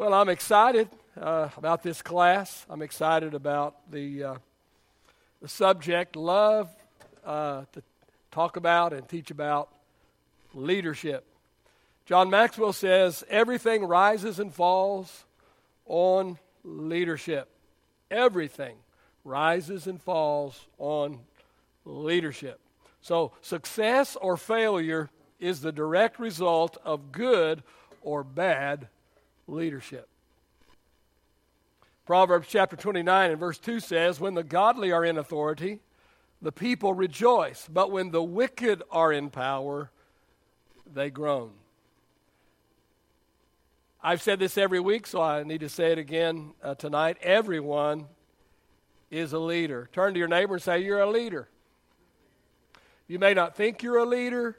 Well, I'm excited uh, about this class. I'm excited about the, uh, the subject, love, uh, to talk about and teach about leadership. John Maxwell says everything rises and falls on leadership. Everything rises and falls on leadership. So, success or failure is the direct result of good or bad leadership. Proverbs chapter 29 and verse 2 says, When the godly are in authority, the people rejoice, but when the wicked are in power, they groan. I've said this every week, so I need to say it again uh, tonight. Everyone is a leader. Turn to your neighbor and say, You're a leader. You may not think you're a leader.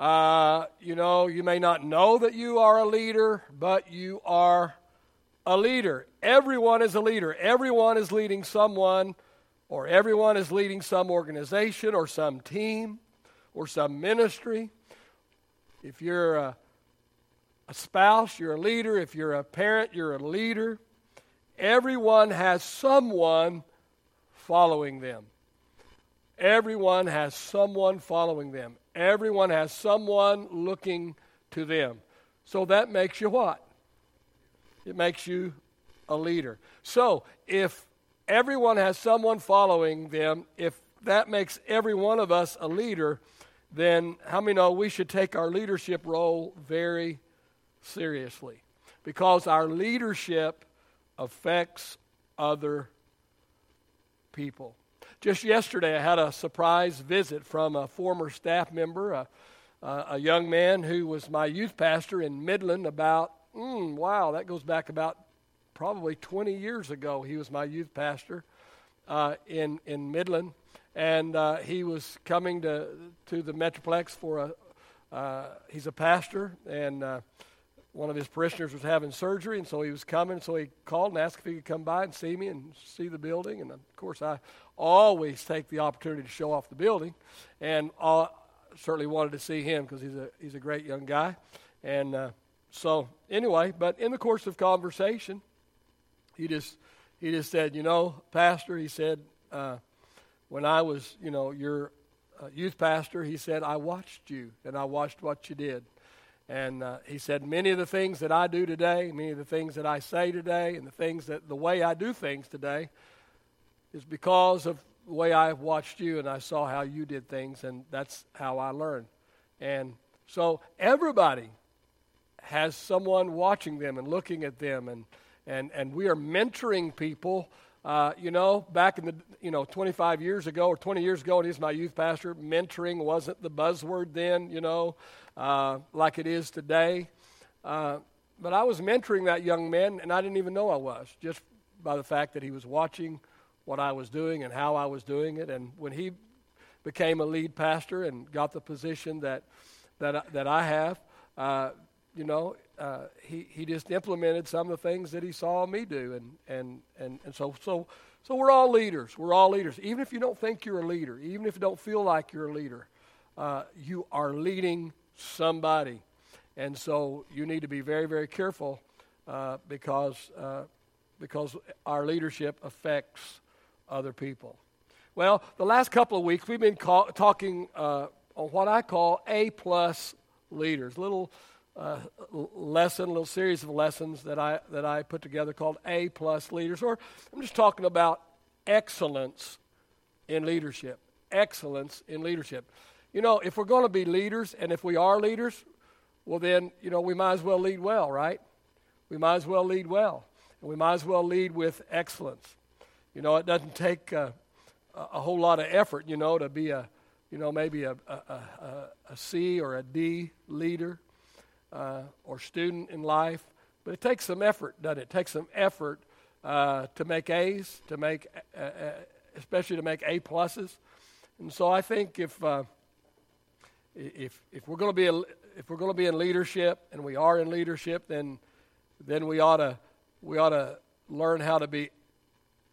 Uh, you know, you may not know that you are a leader, but you are a leader. Everyone is a leader. Everyone is leading someone, or everyone is leading some organization, or some team, or some ministry. If you're a, a spouse, you're a leader. If you're a parent, you're a leader. Everyone has someone following them. Everyone has someone following them. Everyone has someone looking to them. So that makes you what? It makes you a leader. So if everyone has someone following them, if that makes every one of us a leader, then how many know we should take our leadership role very seriously? Because our leadership affects other people. Just yesterday, I had a surprise visit from a former staff member, a, a young man who was my youth pastor in Midland about, mm, wow, that goes back about probably 20 years ago. He was my youth pastor uh, in, in Midland. And uh, he was coming to, to the Metroplex for a, uh, he's a pastor, and uh, one of his parishioners was having surgery, and so he was coming. So he called and asked if he could come by and see me and see the building. And of course, I always take the opportunity to show off the building, and I certainly wanted to see him because he's a he's a great young guy. And uh, so anyway, but in the course of conversation, he just he just said, you know, Pastor, he said, uh, when I was, you know, your uh, youth pastor, he said, I watched you and I watched what you did. And uh, he said, Many of the things that I do today, many of the things that I say today, and the things that the way I do things today is because of the way I watched you and I saw how you did things, and that's how I learned. And so everybody has someone watching them and looking at them, and, and, and we are mentoring people. Uh, you know, back in the, you know, 25 years ago or 20 years ago, and he's my youth pastor, mentoring wasn't the buzzword then, you know uh, like it is today. Uh, but I was mentoring that young man, and I didn't even know I was, just by the fact that he was watching what I was doing and how I was doing it. And when he became a lead pastor and got the position that that that I have, uh, you know, uh, he he just implemented some of the things that he saw me do, and and and and so so so we're all leaders. We're all leaders, even if you don't think you're a leader, even if you don't feel like you're a leader, uh, you are leading somebody. And so you need to be very, very careful uh, because, uh, because our leadership affects other people. Well, the last couple of weeks we've been call, talking uh, on what I call A plus leaders, little uh, lesson, little series of lessons that I that I put together called A plus leaders. Or I'm just talking about excellence in leadership. Excellence in leadership. You know, if we're going to be leaders, and if we are leaders, well, then, you know, we might as well lead well, right? We might as well lead well. And we might as well lead with excellence. You know, it doesn't take a, a whole lot of effort, you know, to be a, you know, maybe a, a, a, a C or a D leader uh, or student in life. But it takes some effort, doesn't it? It takes some effort uh, to make A's, to make, uh, uh especially to make A pluses. And so I think if, uh, if, if we're going to be a, if we're going to be in leadership and we are in leadership, then then we ought to we ought to learn how to be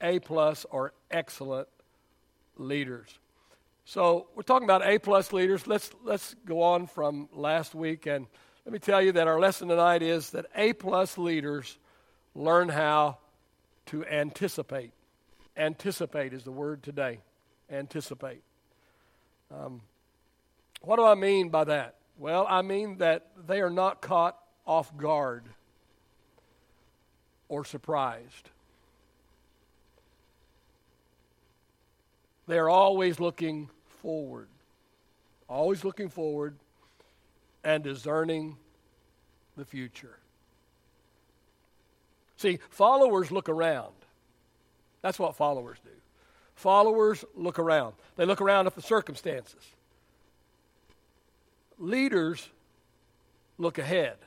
a plus or excellent leaders. So we're talking about A plus leaders. Let's let's go on from last week and let me tell you that our lesson tonight is that A plus leaders learn how to anticipate. Anticipate is the word today. Anticipate. Um, what do I mean by that? Well, I mean that they are not caught off guard or surprised. They are always looking forward, always looking forward and discerning the future. See, followers look around. That's what followers do. Followers look around, they look around at the circumstances. Leaders look ahead.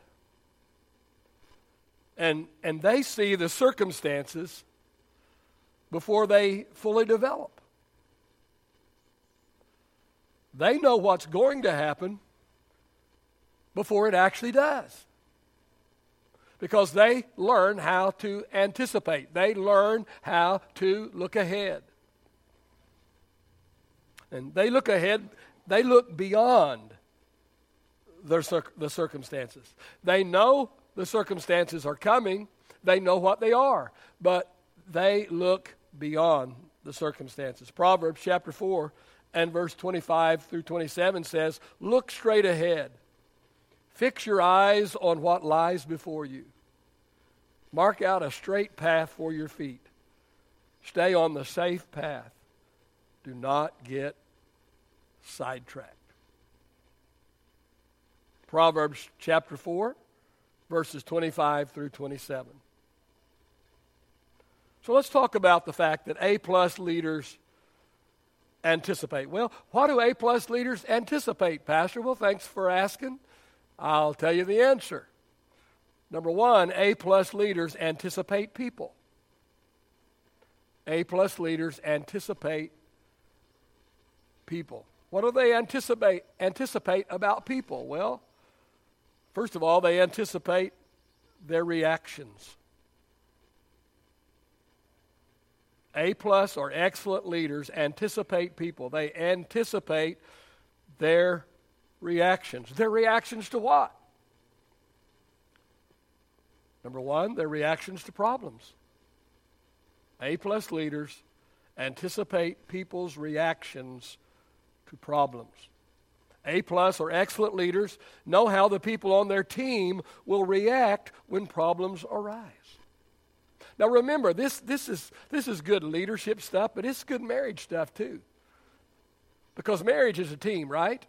And, and they see the circumstances before they fully develop. They know what's going to happen before it actually does. Because they learn how to anticipate, they learn how to look ahead. And they look ahead, they look beyond their the circumstances. They know the circumstances are coming, they know what they are, but they look beyond the circumstances. Proverbs chapter 4 and verse 25 through 27 says, Look straight ahead Fix your eyes on what lies before you. Mark out a straight path for your feet. Stay on the safe path. Do not get sidetracked. Proverbs chapter 4, verses 25 through 27. So let's talk about the fact that A plus leaders anticipate. Well, why do A plus leaders anticipate, Pastor? Well, thanks for asking. I'll tell you the answer. Number one, A plus leaders anticipate people. A plus leaders anticipate people. What do they anticipate anticipate about people? Well, first of all, they anticipate their reactions. A plus or excellent leaders anticipate people. They anticipate their reactions. Their reactions to what? Number one, their reactions to problems. A plus leaders anticipate people's reactions to problems. A plus or excellent leaders know how the people on their team will react when problems arise. Now remember, this, this, is, this is good leadership stuff, but it's good marriage stuff too. Because marriage is a team, right?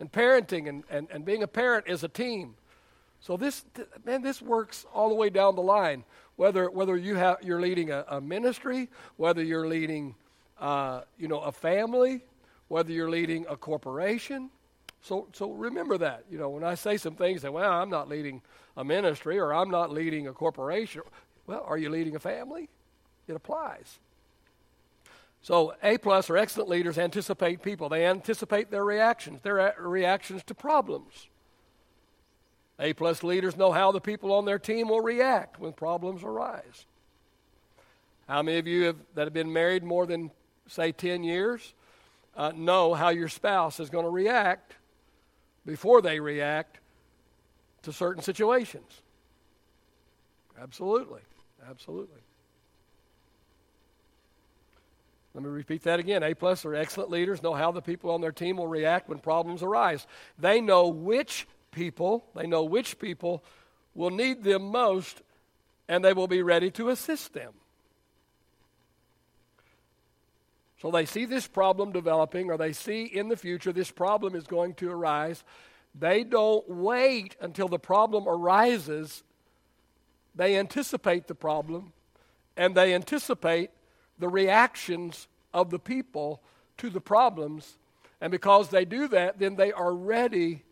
and parenting and, and, and being a parent is a team. So this man, this works all the way down the line. Whether whether you have you're leading a, a ministry, whether you're leading uh, you know a family, whether you're leading a corporation. So so remember that. You know when I say some things that well I'm not leading a ministry or I'm not leading a corporation. Well, are you leading a family? It applies. So, A plus or excellent leaders anticipate people. They anticipate their reactions, their reactions to problems. A plus leaders know how the people on their team will react when problems arise. How many of you have, that have been married more than, say, 10 years uh, know how your spouse is going to react before they react to certain situations? Absolutely. Absolutely. Let me repeat that again. A plus are excellent leaders, know how the people on their team will react when problems arise. They know which people, they know which people will need them most, and they will be ready to assist them. So they see this problem developing, or they see in the future this problem is going to arise. They don't wait until the problem arises. They anticipate the problem, and they anticipate the reactions of the people to the problems. And because they do that, then they are ready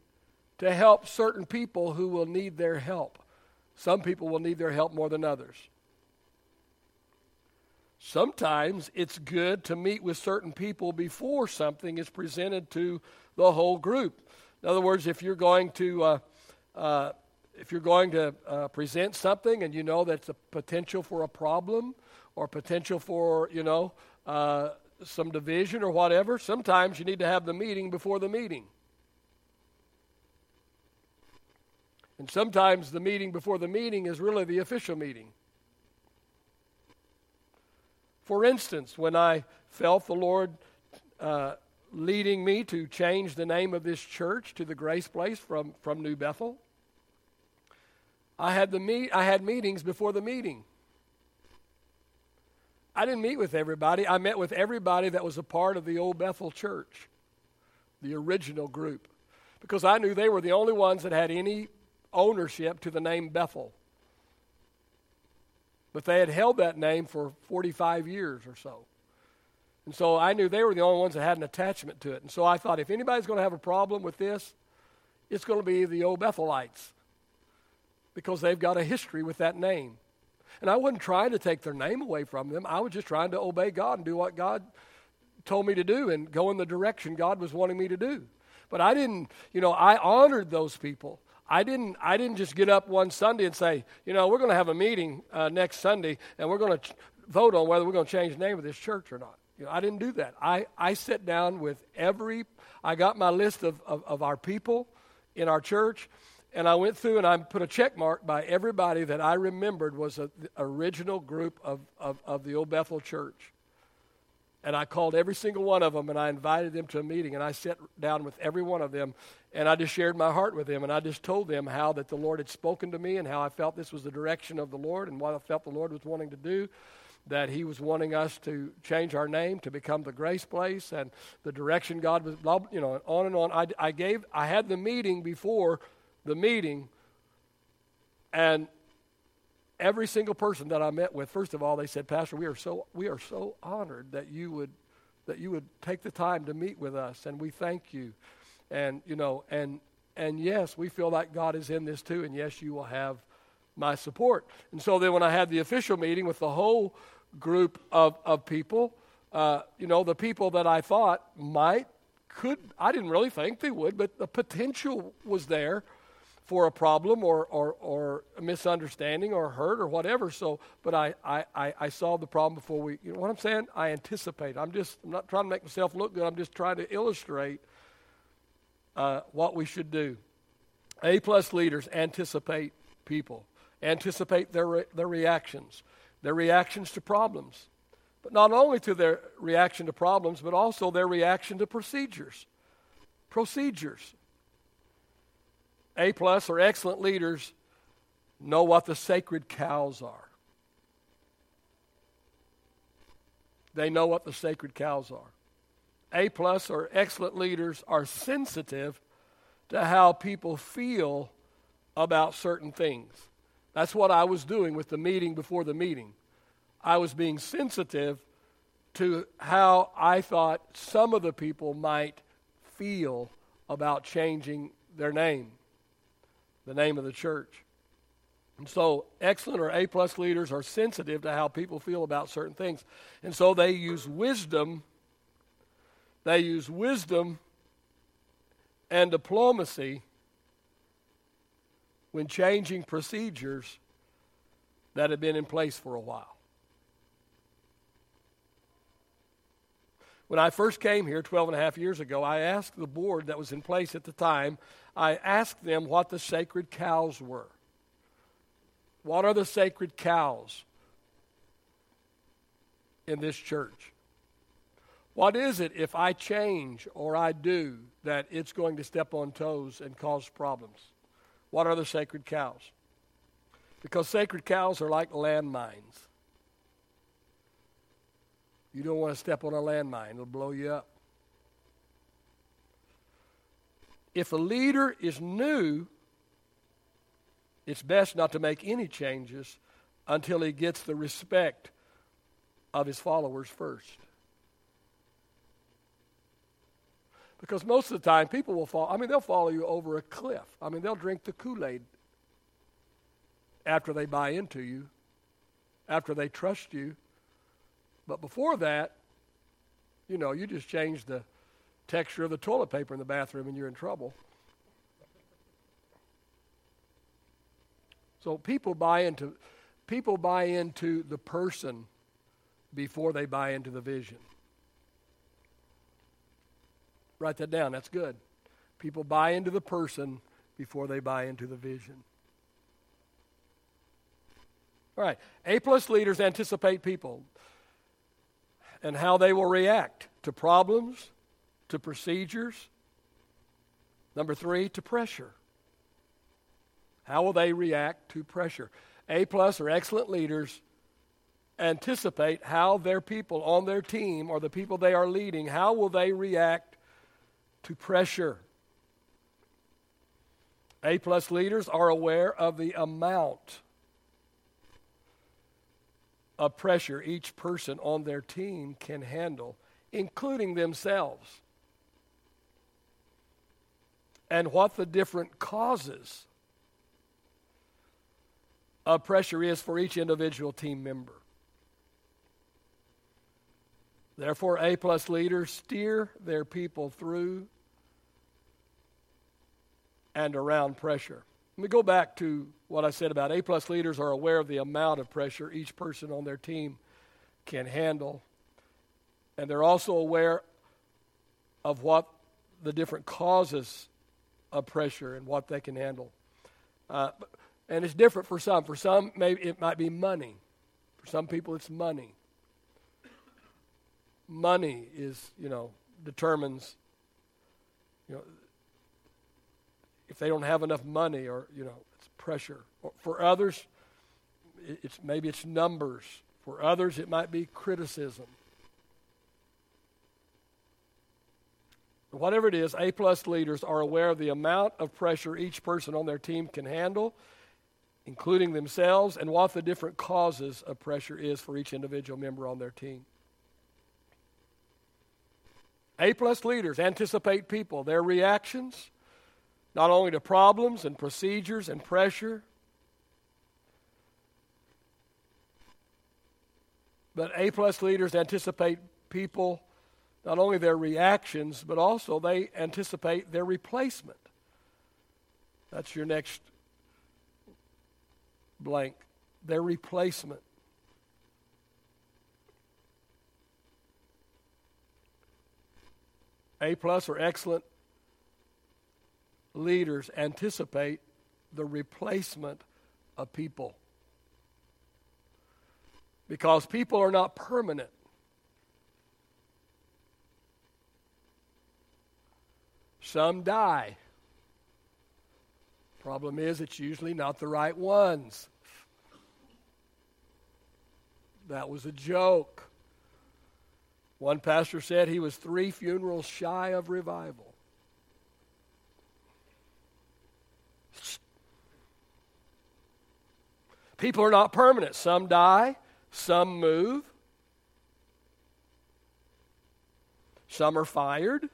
to help certain people who will need their help. Some people will need their help more than others. Sometimes it's good to meet with certain people before something is presented to the whole group. In other words, if you're going to uh, uh, if you're going to uh, present something and you know that's a potential for a problem or potential for, you know, uh, some division or whatever, sometimes you need to have the meeting before the meeting. And sometimes the meeting before the meeting is really the official meeting. For instance, when I felt the Lord uh, leading me to change the name of this church to the Grace Place from, from New Bethel, I had, the meet, I had meetings before the meeting. I didn't meet with everybody. I met with everybody that was a part of the old Bethel church, the original group, because I knew they were the only ones that had any ownership to the name Bethel. But they had held that name for 45 years or so. And so I knew they were the only ones that had an attachment to it. And so I thought if anybody's going to have a problem with this, it's going to be the old Bethelites because they've got a history with that name. And I wasn't trying to take their name away from them. I was just trying to obey God and do what God told me to do and go in the direction God was wanting me to do. But I didn't, you know, I honored those people. I didn't, I didn't just get up one Sunday and say, you know, we're going to have a meeting uh, next Sunday and we're going to ch- vote on whether we're going to change the name of this church or not. You know, I didn't do that. I, I sat down with every, I got my list of, of, of our people in our church, and I went through and I put a check mark by everybody that I remembered was a, original group of, of, of the Old Bethel Church. And I called every single one of them and I invited them to a meeting and I sat down with every one of them and I just shared my heart with them and I just told them how that the Lord had spoken to me and how I felt this was the direction of the Lord and what I felt the Lord was wanting to do that he was wanting us to change our name to become the grace place and the direction god was you know on and on. I, I gave i had the meeting before the meeting and every single person that i met with first of all they said pastor we are so we are so honored that you would that you would take the time to meet with us and we thank you and you know and and yes we feel like god is in this too and yes you will have my support and so then when i had the official meeting with the whole group of, of people. Uh, you know, the people that I thought might, could, I didn't really think they would, but the potential was there for a problem or, or, or a misunderstanding or hurt or whatever. So, but I, I, I, solved the problem before we, you know what I'm saying? I anticipate. I'm just, I'm not trying to make myself look good. I'm just trying to illustrate uh, what we should do. A plus leaders anticipate people, anticipate their, re- their reactions their reactions to problems. But not only to their reaction to problems, but also their reaction to procedures. Procedures. A plus or excellent leaders know what the sacred cows are. They know what the sacred cows are. A plus or excellent leaders are sensitive to how people feel about certain things. That's what I was doing with the meeting before the meeting. I was being sensitive to how I thought some of the people might feel about changing their name, the name of the church. And so, excellent or A plus leaders are sensitive to how people feel about certain things. And so they use wisdom, they use wisdom and diplomacy when changing procedures that had been in place for a while. When I first came here 12 and a half years ago, I asked the board that was in place at the time, I asked them what the sacred cows were. What are the sacred cows in this church? What is it if I change or I do that it's going to step on toes and cause problems? What are the sacred cows? Because sacred cows are like landmines. You don't want to step on a landmine, it'll blow you up. If a leader is new, it's best not to make any changes until he gets the respect of his followers first. Because most of the time, people will follow, I mean, they'll follow you over a cliff. I mean, they'll drink the Kool Aid after they buy into you, after they trust you. But before that, you know, you just change the texture of the toilet paper in the bathroom and you're in trouble. So people buy into people buy into the person before they buy into the vision. Write that down. That's good. People buy into the person before they buy into the vision. All right, A plus leaders anticipate people and how they will react to problems, to procedures. Number three, to pressure. How will they react to pressure? A plus or excellent leaders anticipate how their people on their team or the people they are leading, how will they react to pressure? A plus leaders are aware of the amount of pressure each person on their team can handle, including themselves, and what the different causes of pressure is for each individual team member. Therefore, A plus leaders steer their people through and around pressure. Let me go back to what I said about A plus leaders are aware of the amount of pressure each person on their team can handle. And they're also aware of what the different causes of pressure and what they can handle. Uh, and it's different for some. For some, maybe it might be money. For some people, it's money money is, you know, determines, you know, if they don't have enough money or, you know, it's pressure. For others, it's maybe it's numbers. For others, it might be criticism. Whatever it is, A plus leaders are aware of the amount of pressure each person on their team can handle, including themselves, and what the different causes of pressure is for each individual member on their team. A plus leaders anticipate people, their reactions, not only to problems and procedures and pressure, but A plus leaders anticipate people, not only their reactions, but also they anticipate their replacement. That's your next blank. Their replacement. A plus or excellent leaders anticipate the replacement of people. Because people are not permanent. Some die. Problem is, it's usually not the right ones. That was a joke. One pastor said he was three funerals shy of revival. People are not permanent. Some die, some move, some are fired,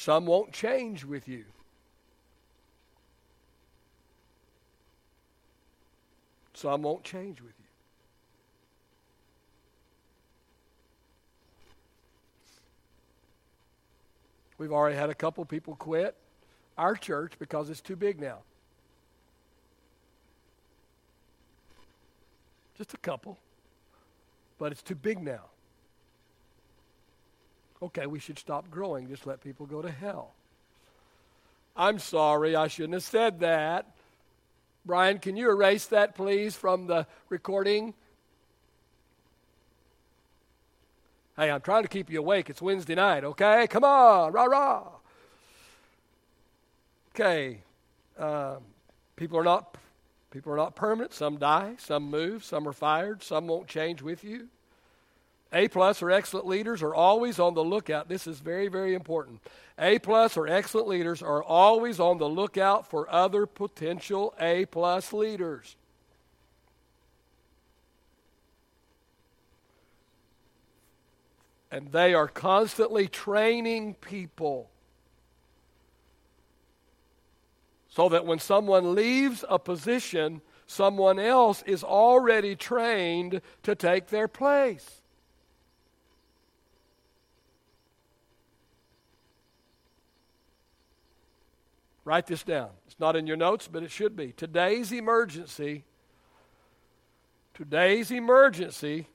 some won't change with you. Some won't change with you. We've already had a couple people quit our church because it's too big now. Just a couple. But it's too big now. Okay, we should stop growing. Just let people go to hell. I'm sorry, I shouldn't have said that. Brian, can you erase that, please, from the recording? Hey, I'm trying to keep you awake. It's Wednesday night, okay? Come on, rah rah. Okay, uh, people are not people are not permanent. Some die, some move, some are fired, some won't change with you. A plus or excellent leaders are always on the lookout. This is very, very important. A plus or excellent leaders are always on the lookout for other potential A plus leaders. And they are constantly training people so that when someone leaves a position, someone else is already trained to take their place. Write this down. It's not in your notes, but it should be. Today's emergency, today's emergency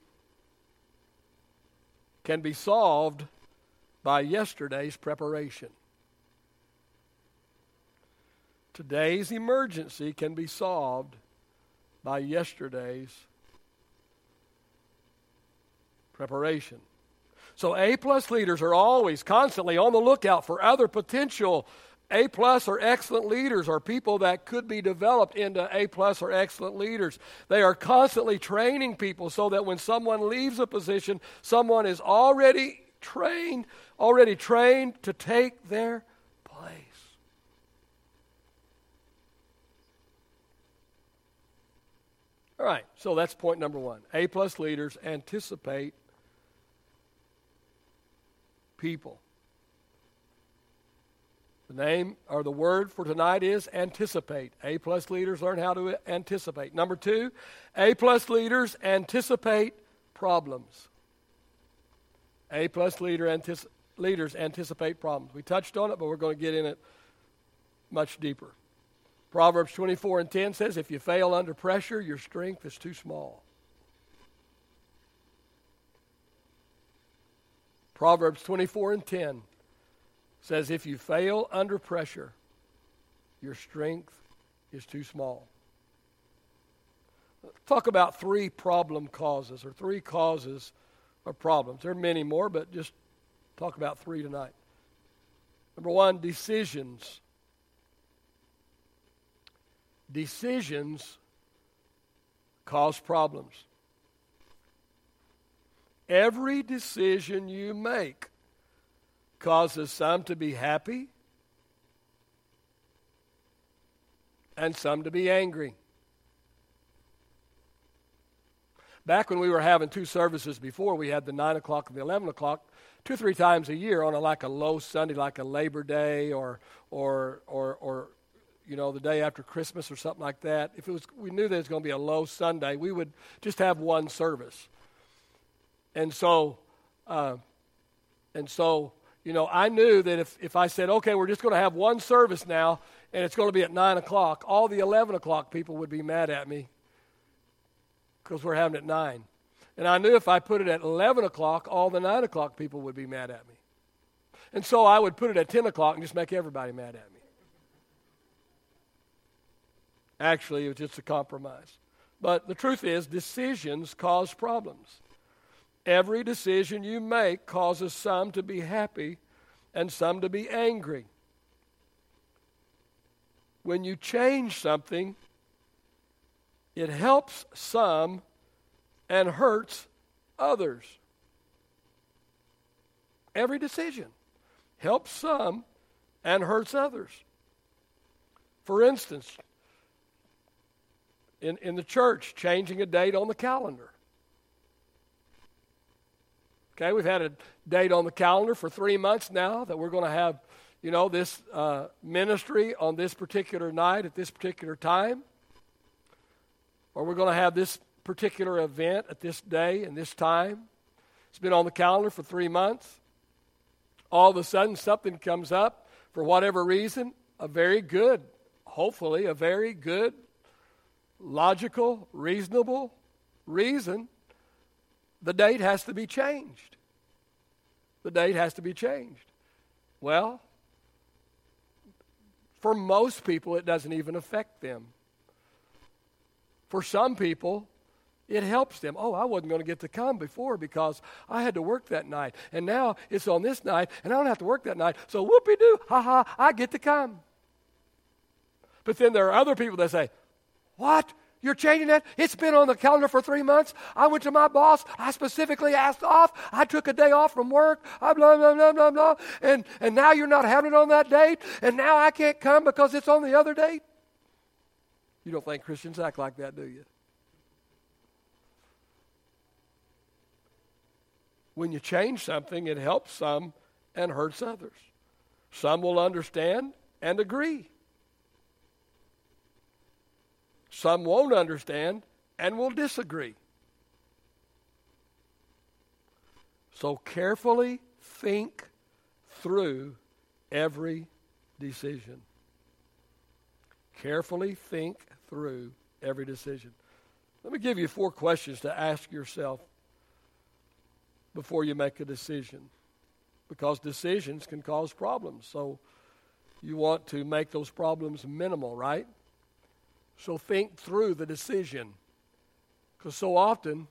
can be solved by yesterday's preparation. Today's emergency can be solved by yesterday's preparation. So A plus leaders are always constantly on the lookout for other potential A plus or excellent leaders or people that could be developed into A plus or excellent leaders. They are constantly training people so that when someone leaves a position, someone is already trained, already trained to take their place. All right, so that's point number one. A plus leaders anticipate people. The name or the word for tonight is anticipate. A plus leaders learn how to anticipate. Number two, A plus leaders anticipate problems. A plus leader antici- leaders anticipate problems. We touched on it, but we're going to get in it much deeper. Proverbs 24 and 10 says, If you fail under pressure, your strength is too small. Proverbs 24 and 10 says, If you fail under pressure, your strength is too small. Talk about three problem causes or three causes of problems. There are many more, but just talk about three tonight. Number one, decisions. Decisions cause problems. Every decision you make causes some to be happy and some to be angry. Back when we were having two services before, we had the 9 o'clock and the 11 o'clock, two, three times a year on a, like a low Sunday, like a Labor Day or, or, or, or, you know, the day after Christmas or something like that. If it was, we knew there was going to be a low Sunday, we would just have one service. And so, uh, and so, you know, I knew that if, if I said, okay, we're just going to have one service now, and it's going to be at 9 o'clock, all the 11 o'clock people would be mad at me because we're having it at 9. And I knew if I put it at 11 o'clock, all the 9 o'clock people would be mad at me. And so I would put it at 10 o'clock and just make everybody mad at me. Actually, it was just a compromise. But the truth is, decisions cause problems. Every decision you make causes some to be happy and some to be angry. When you change something, it helps some and hurts others. Every decision helps some and hurts others. For instance, in, in the church, changing a date on the calendar. Okay, we've had a date on the calendar for three months now that we're going to have, you know, this uh, ministry on this particular night at this particular time. Or we're going to have this particular event at this day and this time. It's been on the calendar for three months. All of a sudden, something comes up for whatever reason, a very good, hopefully, a very good, logical, reasonable reason the date has to be changed. The date has to be changed. Well, for most people, it doesn't even affect them. For some people, it helps them. Oh, I wasn't going to get to come before because I had to work that night. And now it's on this night, and I don't have to work that night. So whoopee doo, ha ha, I get to come. But then there are other people that say, What? You're changing that? It's been on the calendar for three months. I went to my boss. I specifically asked off. I took a day off from work. I blah, blah, blah, blah, blah. And, and now you're not having it on that date. And now I can't come because it's on the other date. You don't think Christians act like that, do you? When you change something, it helps some and hurts others. Some will understand and agree. Some won't understand and will disagree. So carefully think through every decision. Carefully think through every decision. Let me give you four questions to ask yourself before you make a decision because decisions can cause problems. So you want to make those problems minimal, right? So think through the decision. Because so often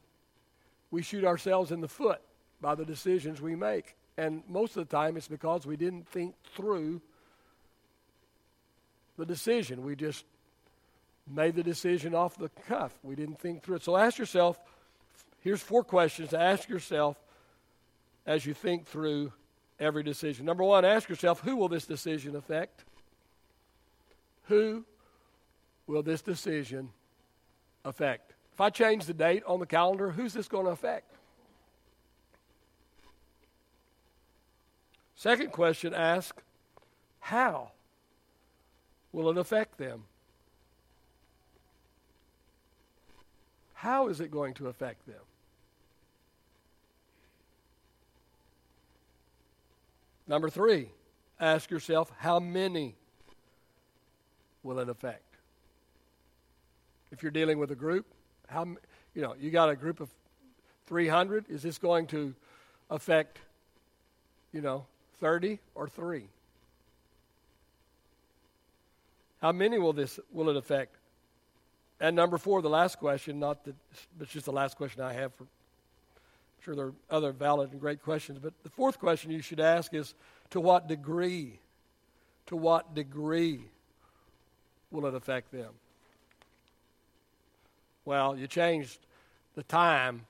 we shoot ourselves in the foot by the decisions we make. And most of the time it's because we didn't think through the decision. We just made the decision off the cuff. We didn't think through it. So ask yourself here's four questions to ask yourself as you think through every decision. Number one, ask yourself who will this decision affect? Who will this decision affect? If I change the date on the calendar, who's this going to affect? Second question ask how will it affect them? How is it going to affect them? Number three, ask yourself how many will it affect? If you're dealing with a group, how you know you got a group of 300. Is this going to affect you know 30 or three? How many will this will it affect? And number four, the last question, not that, but just the last question I have for. I'm sure there are other valid and great questions, but the fourth question you should ask is to what degree? To what degree will it affect them? Well, you changed the time,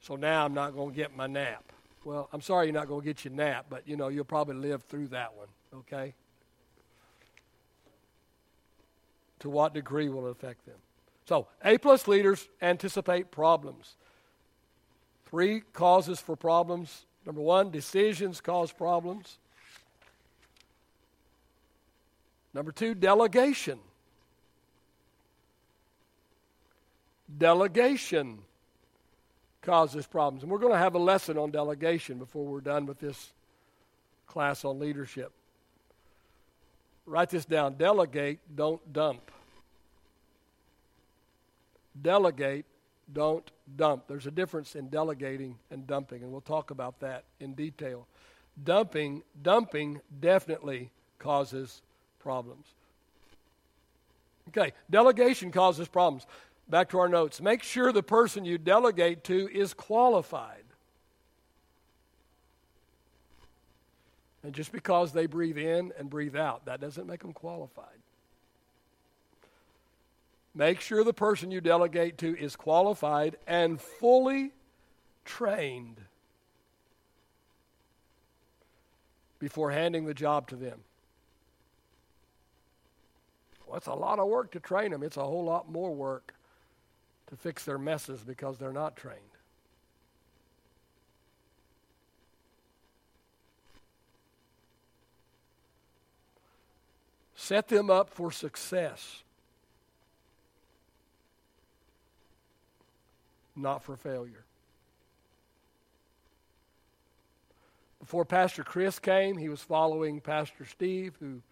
so now I'm not going to get my nap. Well, I'm sorry you're not going to get your nap, but you know, you'll probably live through that one, okay? To what degree will it affect them? So, A plus leaders anticipate problems. Three causes for problems. Number one, decisions cause problems. Number two, delegation. Delegation causes problems. And we're going to have a lesson on delegation before we're done with this class on leadership. Write this down delegate, don't dump. Delegate, don't dump. There's a difference in delegating and dumping, and we'll talk about that in detail. Dumping, dumping definitely causes problems. Okay, delegation causes problems. Back to our notes. Make sure the person you delegate to is qualified. And just because they breathe in and breathe out, that doesn't make them qualified. Make sure the person you delegate to is qualified and fully trained before handing the job to them. Well, it's a lot of work to train them. It's a whole lot more work to fix their messes because they're not trained. Set them up for success. not for failure. Before Pastor Chris came, he was following Pastor Steve, who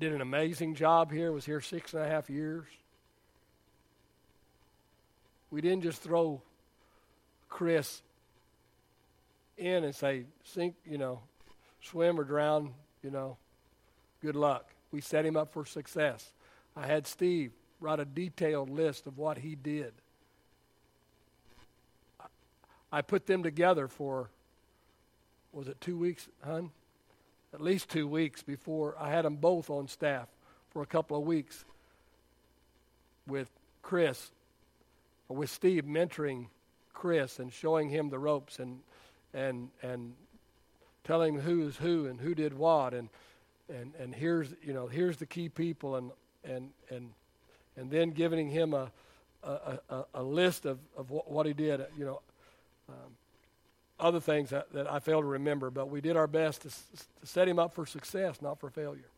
did an amazing job here, was here six and a half years. We didn't just throw Chris in and say, sink, you know, swim or drown, you know, good luck. We set him up for success. I had Steve write a detailed list of what he did. I put them together for, was it two weeks, hun? At least two weeks before I had them both on staff for a couple of weeks with Chris, with Steve mentoring Chris and showing him the ropes and and and telling him who is who and who did what and and and here's you know here's the key people and and and and then giving him a a, a, a list of, of what, what he did you know um, other things that, that I fail to remember, but we did our best to, to set him up for success, not for failure.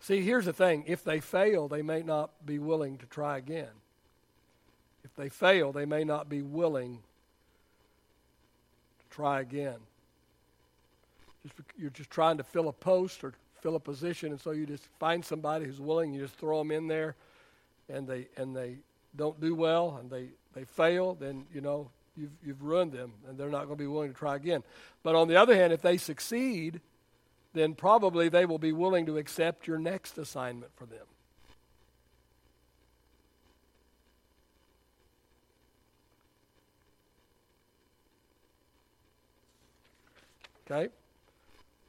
See, here's the thing if they fail, they may not be willing to try again. If they fail, they may not be willing to try again. Just, you're just trying to fill a post or fill a position, and so you just find somebody who's willing, you just throw them in there, and they, and they don't do well, and they, they fail, then, you know, you've, you've ruined them and they're not going to be willing to try again. But on the other hand, if they succeed, then probably they will be willing to accept your next assignment for them. Okay?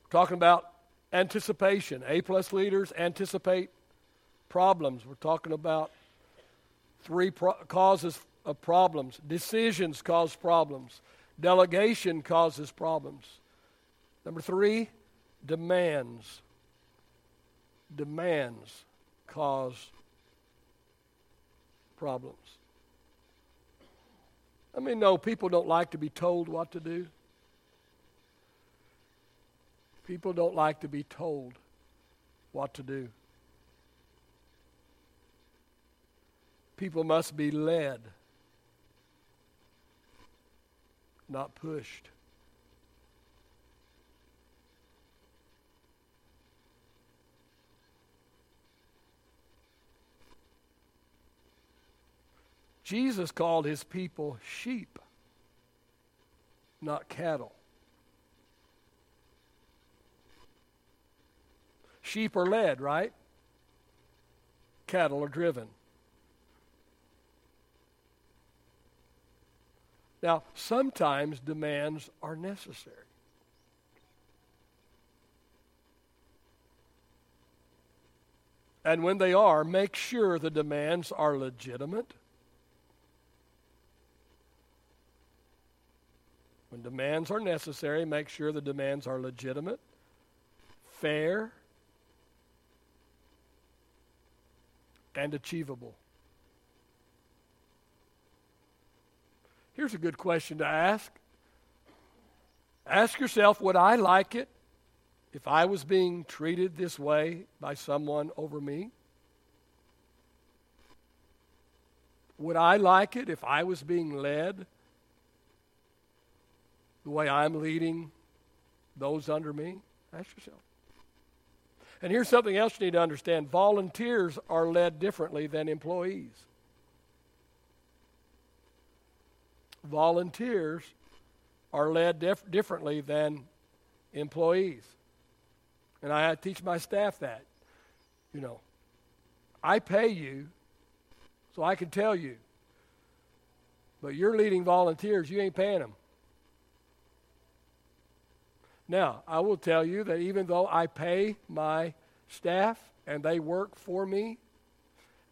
Talking about anticipation. A plus leaders anticipate problems. We're talking about three pro- causes of problems. Decisions cause problems. Delegation causes problems. Number three, demands. Demands cause problems. I mean, no, people don't like to be told what to do. People don't like to be told what to do. People must be led, not pushed. Jesus called his people sheep, not cattle. Sheep are led, right? Cattle are driven. Now, sometimes demands are necessary. And when they are, make sure the demands are legitimate. When demands are necessary, make sure the demands are legitimate, fair, and achievable. Here's a good question to ask. Ask yourself would I like it if I was being treated this way by someone over me? Would I like it if I was being led the way I'm leading those under me? Ask yourself. And here's something else you need to understand volunteers are led differently than employees. Volunteers are led dif- differently than employees. And I teach my staff that. You know, I pay you so I can tell you. But you're leading volunteers, you ain't paying them. Now, I will tell you that even though I pay my staff and they work for me,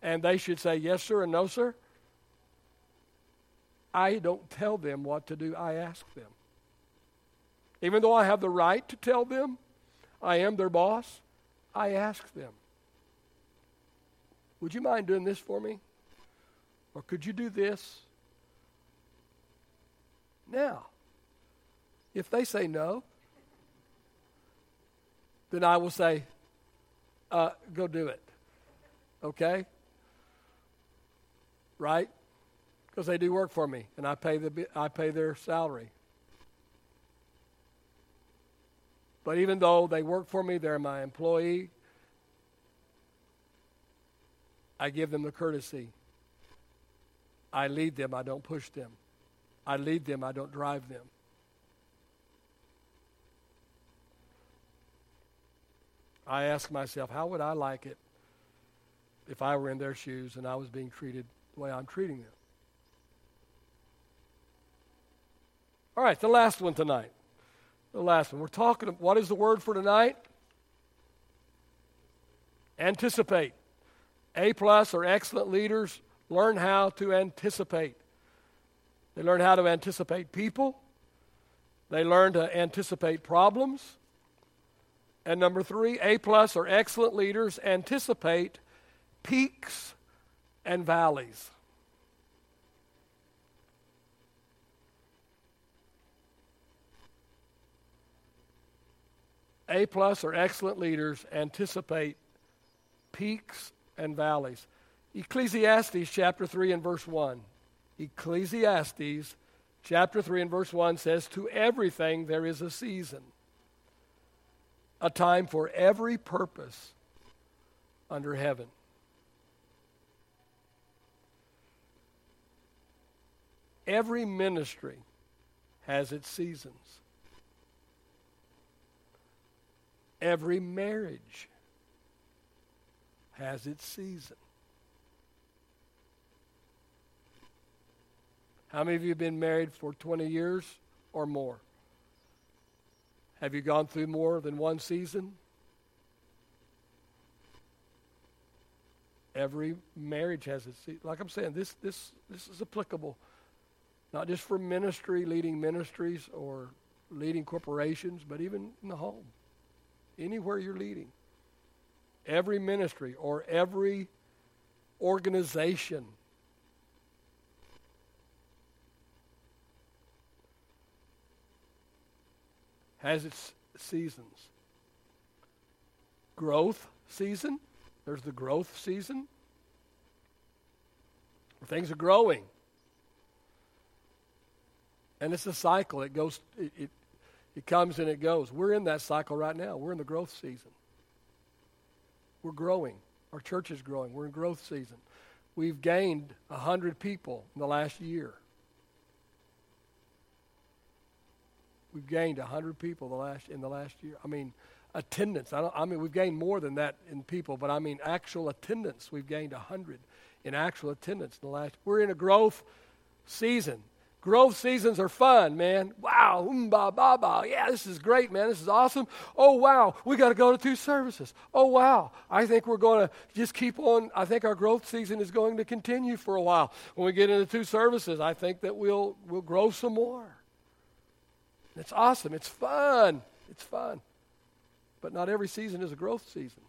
and they should say yes, sir, and no, sir, I don't tell them what to do, I ask them. Even though I have the right to tell them, I am their boss, I ask them. Would you mind doing this for me? Or could you do this? Now, if they say no, then I will say, uh, go do it. Okay? Right? Because they do work for me, and I pay, the, I pay their salary. But even though they work for me, they're my employee, I give them the courtesy. I lead them, I don't push them. I lead them, I don't drive them. I ask myself, how would I like it if I were in their shoes and I was being treated the way I'm treating them? All right, the last one tonight. The last one. We're talking, what is the word for tonight? Anticipate. A plus or excellent leaders learn how to anticipate. They learn how to anticipate people. They learn to anticipate problems. And number three, A plus or excellent leaders anticipate peaks and valleys. A plus or excellent leaders anticipate peaks and valleys. Ecclesiastes chapter 3 and verse 1. Ecclesiastes chapter 3 and verse 1 says, To everything there is a season a time for every purpose under heaven. Every ministry has its seasons. Every marriage has its season. How many of you have been married for 20 years or more? Have you gone through more than one season? Every marriage has its season. Like I'm saying, this, this, this is applicable not just for ministry, leading ministries or leading corporations, but even in the home. Anywhere you're leading. Every ministry or every organization has its seasons. Growth season, there's the growth season. Things are growing. And it's a cycle. It goes it, it, it comes and it goes. We're in that cycle right now. We're in the growth season. We're growing. Our church is growing. We're in growth season. We've gained 100 people in the last year. We've gained 100 people the last, in the last year. I mean, attendance. I, I, mean, we've gained more than that in people, but I mean actual attendance. We've gained 100 in actual attendance in the last. We're in a growth season. Growth seasons are fun, man. Wow, um, ba, ba, ba. Yeah, this is great, man. This is awesome. Oh, wow, we got to go to two services. Oh, wow, I think we're going to just keep on. I think our growth season is going to continue for a while. When we get into two services, I think that we'll, we'll grow some more. It's awesome. It's fun. It's fun. But not every season is a growth season.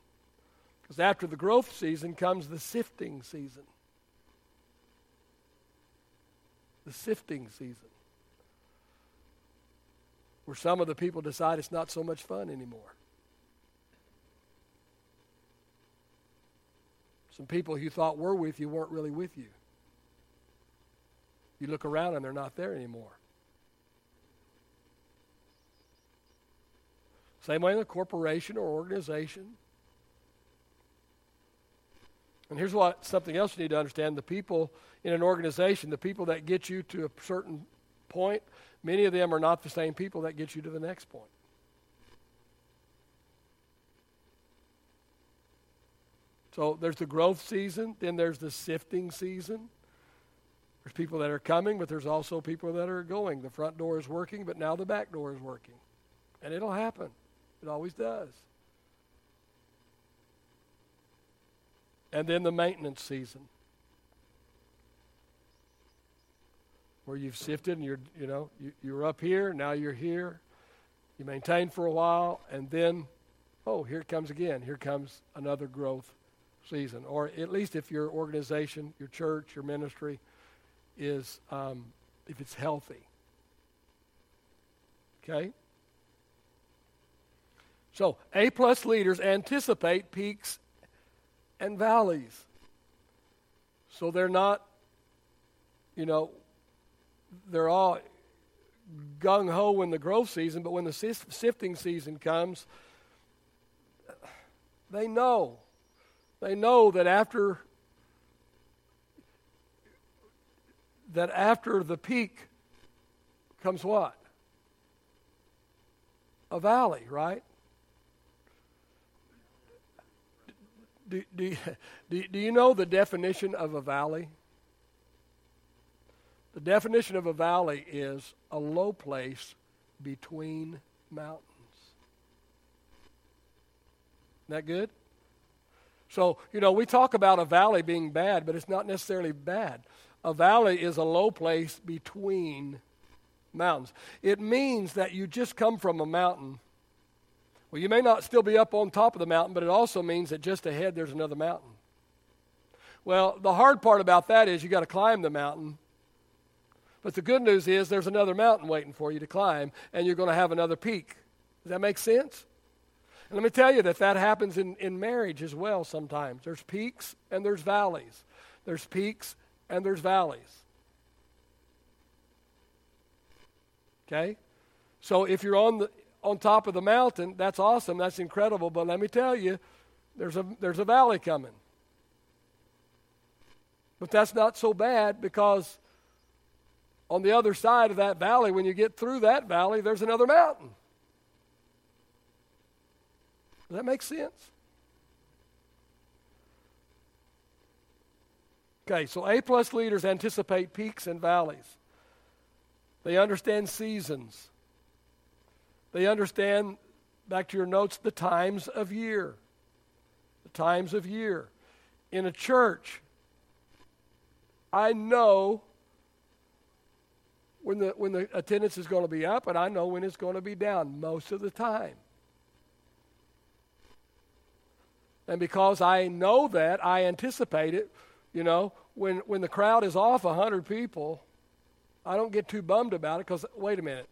Because after the growth season comes the sifting season. The sifting season. Where some of the people decide it's not so much fun anymore. Some people you thought were with you weren't really with you. You look around and they're not there anymore. Same way in a corporation or organization. And here's what something else you need to understand the people in an organization, the people that get you to a certain point, many of them are not the same people that get you to the next point. So there's the growth season, then there's the sifting season. There's people that are coming, but there's also people that are going. The front door is working, but now the back door is working. And it'll happen. It always does. And then the maintenance season. Where you've sifted and you're, you know, you, you're up here, now you're here. You maintain for a while, and then, oh, here it comes again. Here comes another growth season. Or at least if your organization, your church, your ministry is, um, if it's healthy. Okay? So, A plus leaders anticipate peaks and valleys. So they're not, you know, they're all gung ho in the growth season, but when the sifting season comes, they know. They know that after that after the peak comes what? A valley, right? Do, do, do, do you know the definition of a valley? The definition of a valley is a low place between mountains. Isn't that good? So, you know, we talk about a valley being bad, but it's not necessarily bad. A valley is a low place between mountains. It means that you just come from a mountain well, you may not still be up on top of the mountain, but it also means that just ahead there's another mountain. Well, the hard part about that is you got to climb the mountain. But the good news is there's another mountain waiting for you to climb, and you're going to have another peak. Does that make sense? And let me tell you that that happens in, in marriage as well sometimes. There's peaks and there's valleys. There's peaks and there's valleys. Okay? So if you're on the on top of the mountain, that's awesome, that's incredible, but let me tell you, there's a, there's a valley coming. But that's not so bad because on the other side of that valley, when you get through that valley, there's another mountain. Does that make sense? Okay, so A plus leaders anticipate peaks and valleys. They understand seasons. They understand, back to your notes, the times of year. The times of year. In a church, I know when the, when the attendance is going to be up, and I know when it's going to be down most of the time. And because I know that, I anticipate it. You know, when, when the crowd is off 100 people, I don't get too bummed about it because, wait a minute,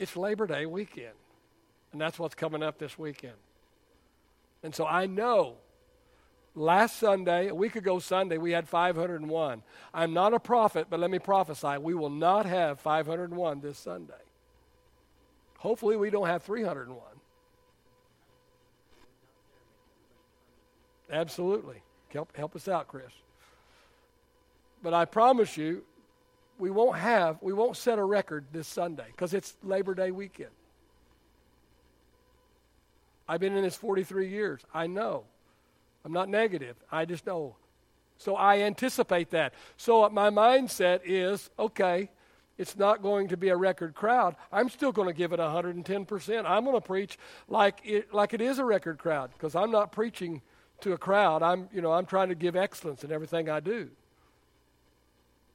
it's Labor Day weekend. And that's what's coming up this weekend. And so I know last Sunday, a week ago Sunday, we had 501. I'm not a prophet, but let me prophesy we will not have 501 this Sunday. Hopefully, we don't have 301. Absolutely. Help, help us out, Chris. But I promise you, we won't have, we won't set a record this Sunday because it's Labor Day weekend. I've been in this 43 years. I know. I'm not negative. I just know. So I anticipate that. So my mindset is okay, it's not going to be a record crowd. I'm still going to give it 110%. I'm going to preach like it, like it is a record crowd because I'm not preaching to a crowd. I'm, you know, I'm trying to give excellence in everything I do.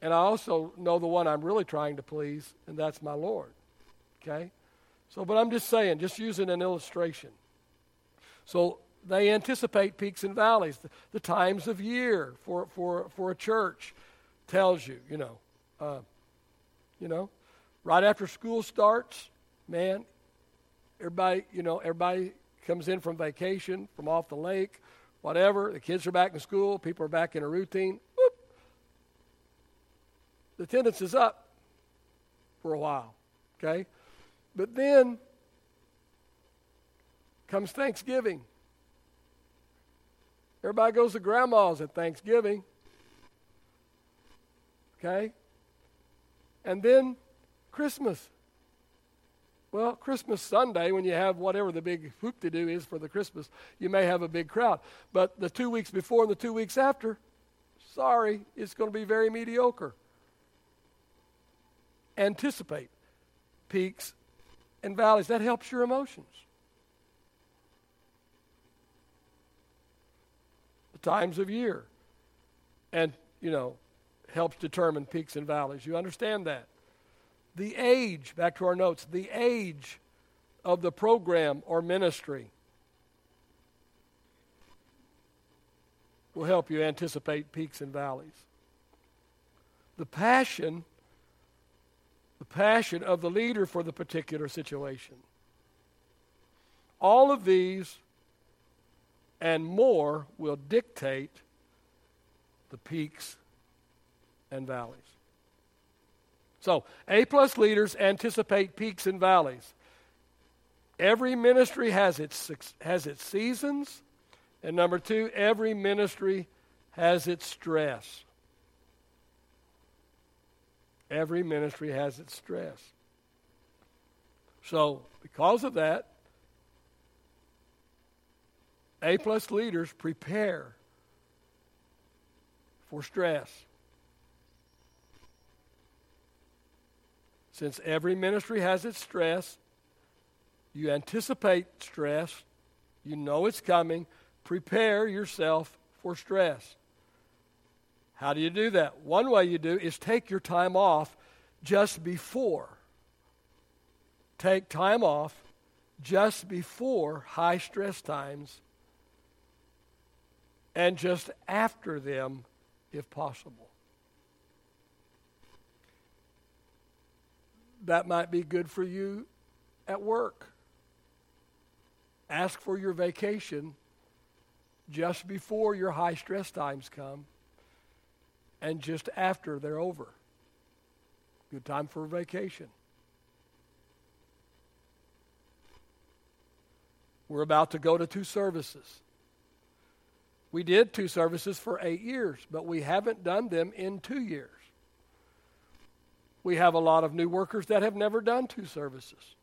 And I also know the one I'm really trying to please, and that's my Lord. Okay? So, but I'm just saying, just using an illustration. So they anticipate peaks and valleys. The, the times of year for, for, for a church tells you, you know, uh, you know, right after school starts, man, everybody, you know, everybody comes in from vacation, from off the lake, whatever. The kids are back in school. People are back in a routine. The attendance is up for a while, okay? But then comes Thanksgiving. Everybody goes to grandma's at Thanksgiving. Okay? And then Christmas. Well, Christmas Sunday, when you have whatever the big hoop to do is for the Christmas, you may have a big crowd. But the two weeks before and the two weeks after, sorry, it's going to be very mediocre. Anticipate peaks and valleys. That helps your emotions. The times of year. And, you know, helps determine peaks and valleys. You understand that? the age, back to our notes, the age of the program or ministry will help you anticipate peaks and valleys. The passion, the passion of the leader for the particular situation. All of these and more will dictate the peaks and valleys. So, A plus leaders anticipate peaks and valleys. Every ministry has its, has its seasons. And number two, every ministry has its stress. Every ministry has its stress. So, because of that, A plus leaders prepare for stress. Since every ministry has its stress, you anticipate stress, you know it's coming, prepare yourself for stress. How do you do that? One way you do is take your time off just before. Take time off just before high stress times and just after them if possible. that might be good for you at work. Ask for your vacation just before your high stress times come and just after they're over. Good time for a vacation. We're about to go to two services. We did two services for eight years, but we haven't done them in two years. We have a lot of new workers that have never done two services.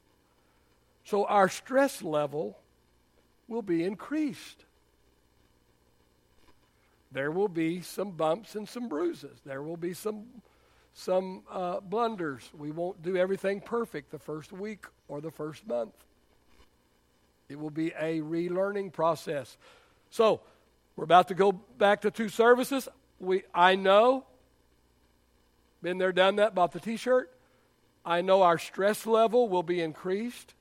So our stress level will be increased. There will be some bumps and some bruises. There will be some some uh, blunders. We won't do everything perfect the first week or the first month. It will be a relearning process. So, we're about to go back to two services. We, I know, been there, done that, bought the t shirt. I know our stress level will be increased.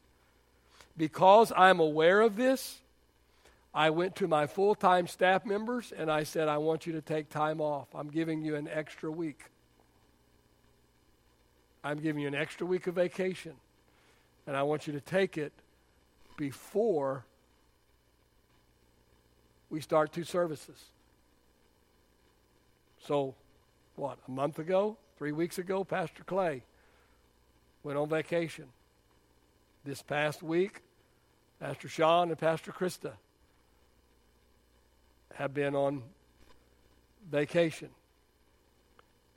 Because I'm aware of this, I went to my full time staff members and I said, I want you to take time off. I'm giving you an extra week. I'm giving you an extra week of vacation. And I want you to take it before we start two services. So, what, a month ago, three weeks ago, Pastor Clay went on vacation. This past week, Pastor Sean and Pastor Krista have been on vacation.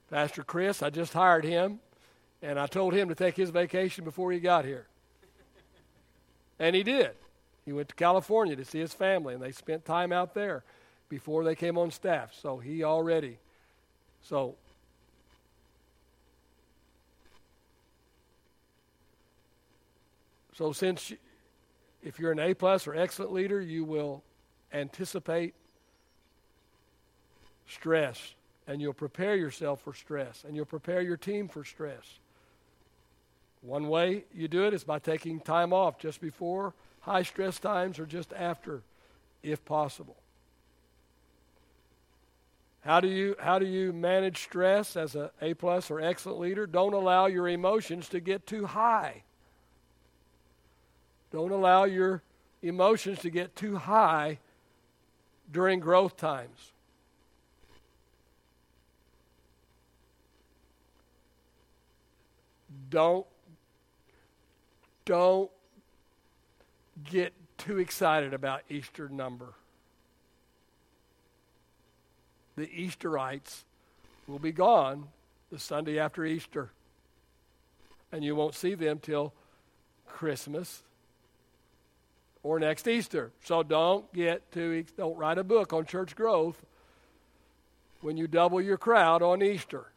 Pastor Chris, I just hired him, and I told him to take his vacation before he got here. And he did. He went to California to see his family, and they spent time out there before they came on staff. So he already. So So since if you're an A plus or excellent leader, you will anticipate stress and you'll prepare yourself for stress and you'll prepare your team for stress. One way you do it is by taking time off just before high stress times or just after, if possible. How do you how do you manage stress as a A plus or excellent leader? Don't allow your emotions to get too high. Don't allow your emotions to get too high during growth times. Don't don't get too excited about Easter number. The Easterites will be gone the Sunday after Easter. And you won't see them till Christmas or next Easter. So don't get too don't write a book on church growth when you double your crowd on Easter.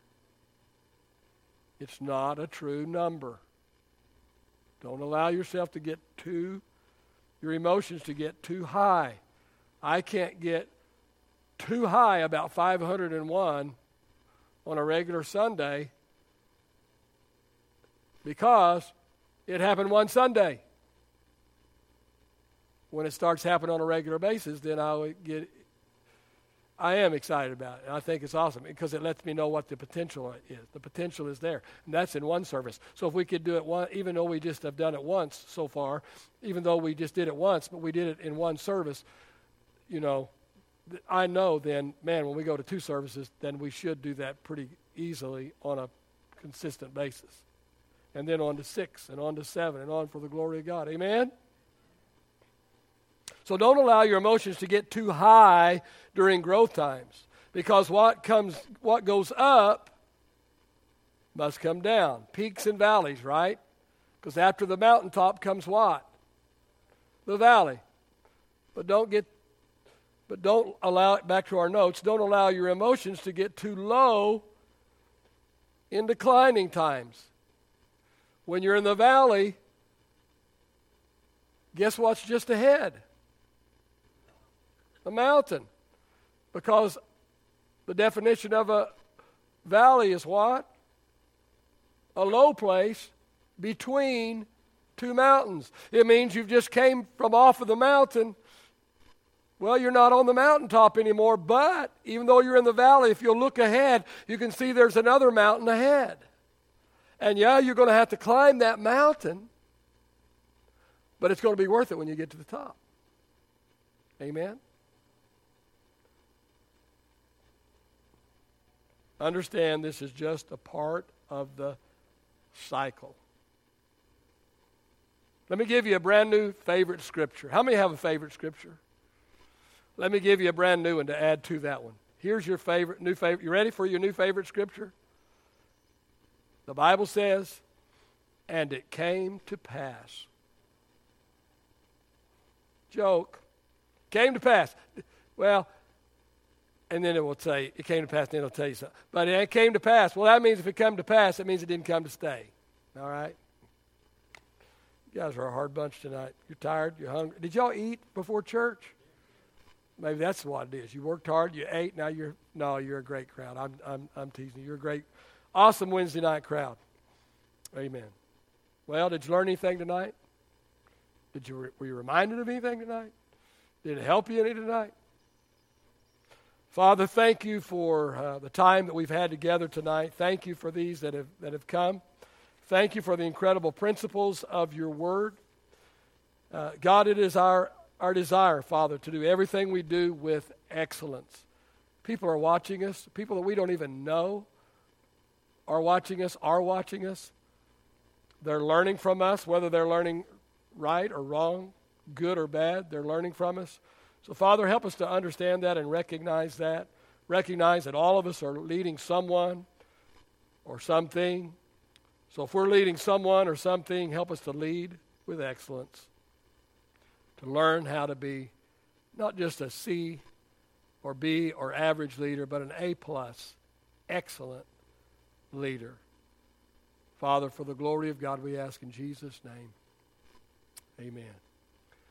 It's not a true number. Don't allow yourself to get too, your emotions to get too high. I can't get too high about 501 on a regular Sunday because it happened one Sunday. When it starts happening on a regular basis, then I would get I am excited about it. And I think it's awesome because it lets me know what the potential is. The potential is there. And that's in one service. So if we could do it one, even though we just have done it once so far, even though we just did it once, but we did it in one service, you know, I know then, man, when we go to two services, then we should do that pretty easily on a consistent basis. And then on to six, and on to seven, and on for the glory of God. Amen? So don't allow your emotions to get too high during growth times because what comes what goes up must come down. Peaks and valleys, right? Because after the mountaintop comes what? The valley. But don't get but don't allow it back to our notes. Don't allow your emotions to get too low in declining times. When you're in the valley, guess what's just ahead? A mountain. Because the definition of a valley is what? A low place between two mountains. It means you've just came from off of the mountain. Well, you're not on the mountaintop anymore, but even though you're in the valley, if you'll look ahead, you can see there's another mountain ahead. And yeah, you're going to have to climb that mountain, but it's going to be worth it when you get to the top. Amen? Understand this is just a part of the cycle. Let me give you a brand new favorite scripture. How many have a favorite scripture? Let me give you a brand new one to add to that one. Here's your favorite new favorite. You ready for your new favorite scripture? The Bible says, "And it came to pass." Joke. Came to pass. Well, and then it will say, it came to pass, and then it'll tell you something. But it came to pass. Well, that means if it come to pass, it means it didn't come to stay. All right? You guys are a hard bunch tonight. You're tired, you're hungry. Did y'all eat before church? Maybe that's what it is. You worked hard, you ate, now you're, no, you're a great crowd. I'm, I'm, I'm teasing you. You're a great, awesome Wednesday night crowd. Amen. Well, did you learn anything tonight? Did you, were you reminded of anything tonight? Did it help you any tonight? Father, thank you for uh, the time that we've had together tonight. Thank you for these that have, that have come. Thank you for the incredible principles of your word. Uh, God, it is our, our desire, Father, to do everything we do with excellence. People are watching us, people that we don't even know are watching us, are watching us. They're learning from us, whether they're learning right or wrong, good or bad, they're learning from us. So, Father, help us to understand that and recognize that. Recognize that all of us are leading someone or something so if we're leading someone or something, help us to lead with excellence, to learn how to be not just a C or B or average leader, but an A plus, excellent leader. Father, for the glory of God, we ask in Jesus' name. Amen.